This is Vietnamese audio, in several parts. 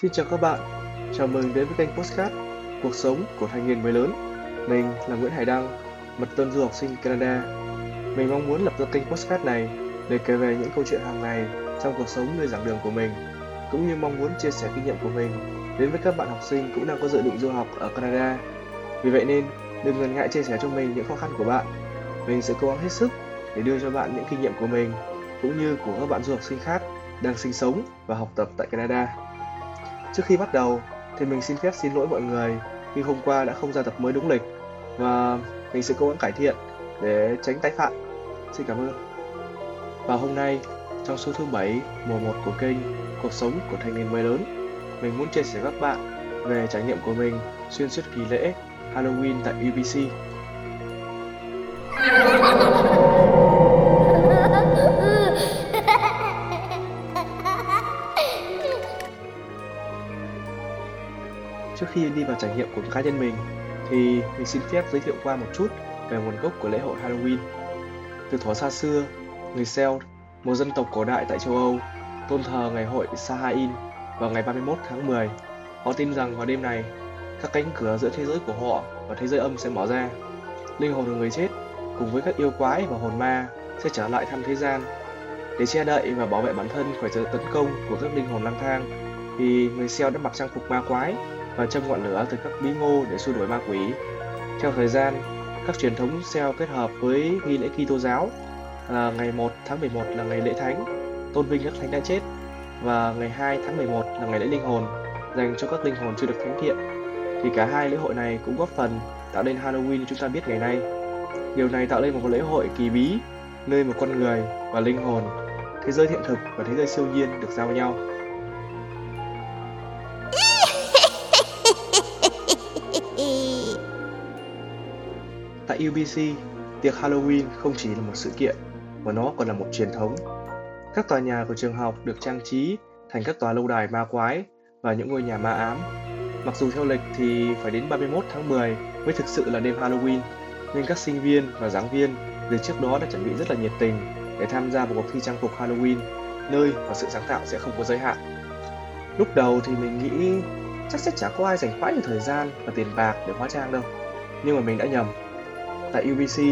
Xin chào các bạn, chào mừng đến với kênh Postcard Cuộc sống của thanh niên mới lớn. Mình là Nguyễn Hải Đăng, mật tân du học sinh Canada. Mình mong muốn lập ra kênh Postcard này để kể về những câu chuyện hàng ngày trong cuộc sống nơi giảng đường của mình, cũng như mong muốn chia sẻ kinh nghiệm của mình đến với các bạn học sinh cũng đang có dự định du học ở Canada. Vì vậy nên, đừng ngần ngại chia sẻ cho mình những khó khăn của bạn. Mình sẽ cố gắng hết sức để đưa cho bạn những kinh nghiệm của mình cũng như của các bạn du học sinh khác đang sinh sống và học tập tại Canada. Trước khi bắt đầu thì mình xin phép xin lỗi mọi người vì hôm qua đã không ra tập mới đúng lịch và mình sẽ cố gắng cải thiện để tránh tái phạm. Xin cảm ơn. Và hôm nay, trong số thứ 7 mùa 1 của kênh Cuộc sống của thanh niên mới lớn, mình muốn chia sẻ với các bạn về trải nghiệm của mình xuyên suốt kỳ lễ Halloween tại UBC. Khi đi vào trải nghiệm của cá nhân mình thì mình xin phép giới thiệu qua một chút về nguồn gốc của lễ hội Halloween. Từ thuở xa xưa, người Celt, một dân tộc cổ đại tại châu Âu, tôn thờ ngày hội Sahain vào ngày 31 tháng 10. Họ tin rằng vào đêm này, các cánh cửa giữa thế giới của họ và thế giới âm sẽ mở ra. Linh hồn của người chết cùng với các yêu quái và hồn ma sẽ trở lại thăm thế gian. Để che đậy và bảo vệ bản thân khỏi sự tấn công của các linh hồn lang thang, thì người Celt đã mặc trang phục ma quái và châm ngọn lửa từ các bí ngô để xua đuổi ma quỷ. Theo thời gian, các truyền thống seo kết hợp với nghi lễ Kitô giáo là ngày 1 tháng 11 là ngày lễ thánh, tôn vinh các thánh đã chết và ngày 2 tháng 11 là ngày lễ linh hồn dành cho các linh hồn chưa được thánh thiện. Thì cả hai lễ hội này cũng góp phần tạo nên Halloween như chúng ta biết ngày nay. Điều này tạo nên một lễ hội kỳ bí nơi một con người và linh hồn, thế giới hiện thực và thế giới siêu nhiên được giao nhau. Tại UBC, tiệc Halloween không chỉ là một sự kiện, mà nó còn là một truyền thống. Các tòa nhà của trường học được trang trí thành các tòa lâu đài ma quái và những ngôi nhà ma ám. Mặc dù theo lịch thì phải đến 31 tháng 10 mới thực sự là đêm Halloween, nhưng các sinh viên và giảng viên từ trước đó đã chuẩn bị rất là nhiệt tình để tham gia vào cuộc thi trang phục Halloween, nơi mà sự sáng tạo sẽ không có giới hạn. Lúc đầu thì mình nghĩ chắc sẽ chả có ai dành quá nhiều thời gian và tiền bạc để hóa trang đâu. Nhưng mà mình đã nhầm Tại UBC,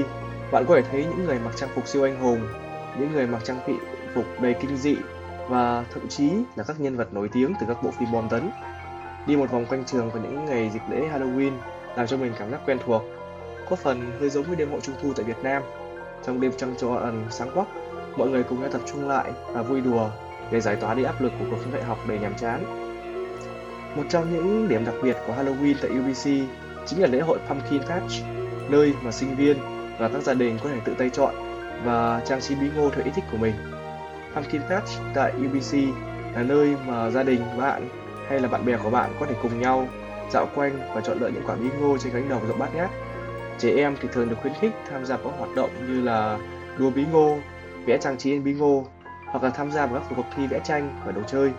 bạn có thể thấy những người mặc trang phục siêu anh hùng, những người mặc trang bị phục đầy kinh dị và thậm chí là các nhân vật nổi tiếng từ các bộ phim bom tấn. Đi một vòng quanh trường vào những ngày dịp lễ Halloween làm cho mình cảm giác quen thuộc, có phần hơi giống với đêm hội trung thu tại Việt Nam. Trong đêm trăng tròn sáng quắc, mọi người cùng nhau tập trung lại và vui đùa để giải tỏa đi áp lực của cuộc sống đại học đầy nhàm chán. Một trong những điểm đặc biệt của Halloween tại UBC chính là lễ hội Pumpkin Patch nơi mà sinh viên và các gia đình có thể tự tay chọn và trang trí bí ngô theo ý thích của mình. Pumpkin Patch tại UBC là nơi mà gia đình, bạn hay là bạn bè của bạn có thể cùng nhau dạo quanh và chọn lựa những quả bí ngô trên cánh đồng rộng bát ngát. Trẻ em thì thường được khuyến khích tham gia các hoạt động như là đua bí ngô, vẽ trang trí trên bí ngô hoặc là tham gia vào các cuộc thi vẽ tranh và đồ chơi.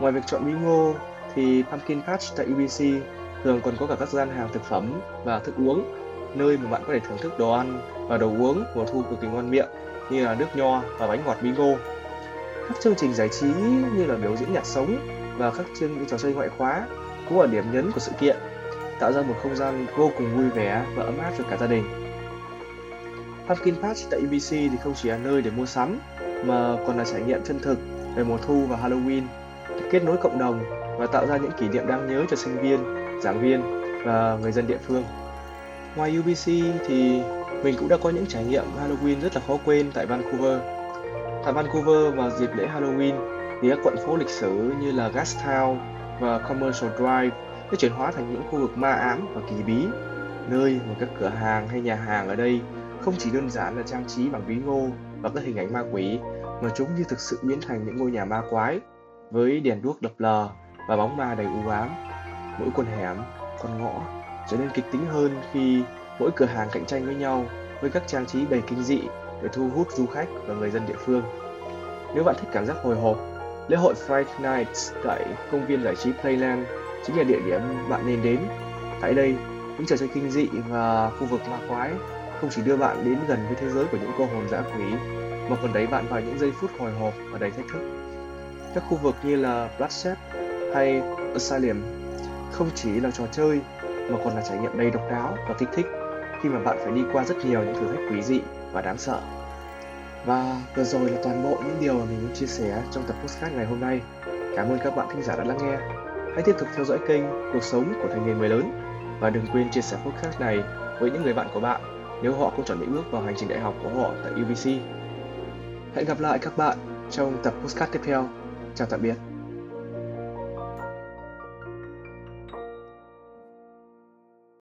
Ngoài việc chọn bí ngô thì Pumpkin Patch tại UBC thường còn có cả các gian hàng thực phẩm và thức uống nơi mà bạn có thể thưởng thức đồ ăn và đồ uống mùa thu cực kỳ ngon miệng như là nước nho và bánh ngọt bingo. Các chương trình giải trí như là biểu diễn nhạc sống và các chương trò chơi ngoại khóa cũng là điểm nhấn của sự kiện, tạo ra một không gian vô cùng vui vẻ và ấm áp cho cả gia đình. Pumpkin Patch tại UBC thì không chỉ là nơi để mua sắm mà còn là trải nghiệm chân thực về mùa thu và Halloween, kết nối cộng đồng và tạo ra những kỷ niệm đáng nhớ cho sinh viên, giảng viên và người dân địa phương. Ngoài UBC thì mình cũng đã có những trải nghiệm Halloween rất là khó quên tại Vancouver. Tại Vancouver vào dịp lễ Halloween thì các quận phố lịch sử như là Gastown và Commercial Drive đã chuyển hóa thành những khu vực ma ám và kỳ bí, nơi mà các cửa hàng hay nhà hàng ở đây không chỉ đơn giản là trang trí bằng bí ngô và các hình ảnh ma quỷ mà chúng như thực sự biến thành những ngôi nhà ma quái với đèn đuốc lập lờ và bóng ma đầy u ám. Mỗi con hẻm, con ngõ trở nên kịch tính hơn khi mỗi cửa hàng cạnh tranh với nhau với các trang trí đầy kinh dị để thu hút du khách và người dân địa phương. Nếu bạn thích cảm giác hồi hộp, lễ hội Fright Nights tại công viên giải trí Playland chính là địa điểm bạn nên đến. Tại đây, những trò chơi kinh dị và khu vực ma quái không chỉ đưa bạn đến gần với thế giới của những cô hồn dã quỷ, mà còn đẩy bạn vào những giây phút hồi hộp và đầy thách thức. Các khu vực như là Bloodshed, hay Asylum không chỉ là trò chơi mà còn là trải nghiệm đầy độc đáo và kích thích khi mà bạn phải đi qua rất nhiều những thử thách quý dị và đáng sợ. Và vừa rồi là toàn bộ những điều mà mình muốn chia sẻ trong tập podcast ngày hôm nay. Cảm ơn các bạn thính giả đã lắng nghe. Hãy tiếp tục theo dõi kênh Cuộc sống của thanh niên mới lớn và đừng quên chia sẻ podcast này với những người bạn của bạn nếu họ cũng chuẩn bị bước vào hành trình đại học của họ tại UBC. Hẹn gặp lại các bạn trong tập podcast tiếp theo. Chào tạm biệt.